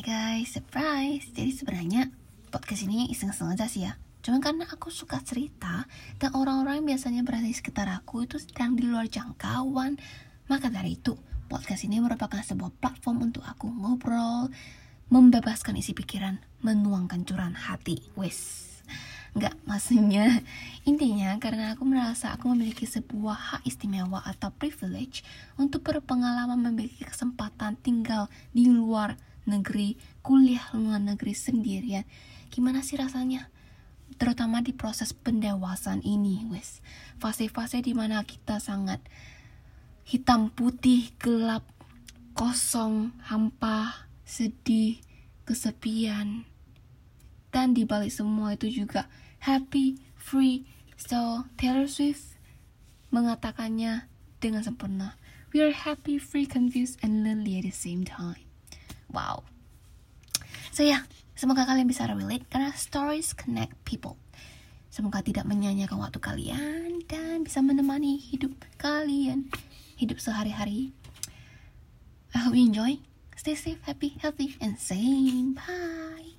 Hai guys, surprise! Jadi sebenarnya podcast ini iseng-iseng aja sih ya. Cuma karena aku suka cerita dan orang-orang yang biasanya berada di sekitar aku itu sedang di luar jangkauan. Maka dari itu, podcast ini merupakan sebuah platform untuk aku ngobrol, membebaskan isi pikiran, menuangkan curahan hati. Wes. Enggak, maksudnya intinya karena aku merasa aku memiliki sebuah hak istimewa atau privilege untuk berpengalaman memiliki kesempatan tinggal di luar negeri, kuliah luar negeri sendirian. Gimana sih rasanya? Terutama di proses pendewasaan ini, wes. Fase-fase di mana kita sangat hitam putih, gelap, kosong, hampa, sedih, kesepian. Dan di balik semua itu juga happy, free. So, Taylor Swift mengatakannya dengan sempurna. We are happy, free, confused, and lonely at the same time. Wow. So ya, yeah, semoga kalian bisa relate karena stories connect people. Semoga tidak menyanyikan waktu kalian dan bisa menemani hidup kalian, hidup sehari-hari. I hope you enjoy. Stay safe, happy, healthy, and sane. Bye.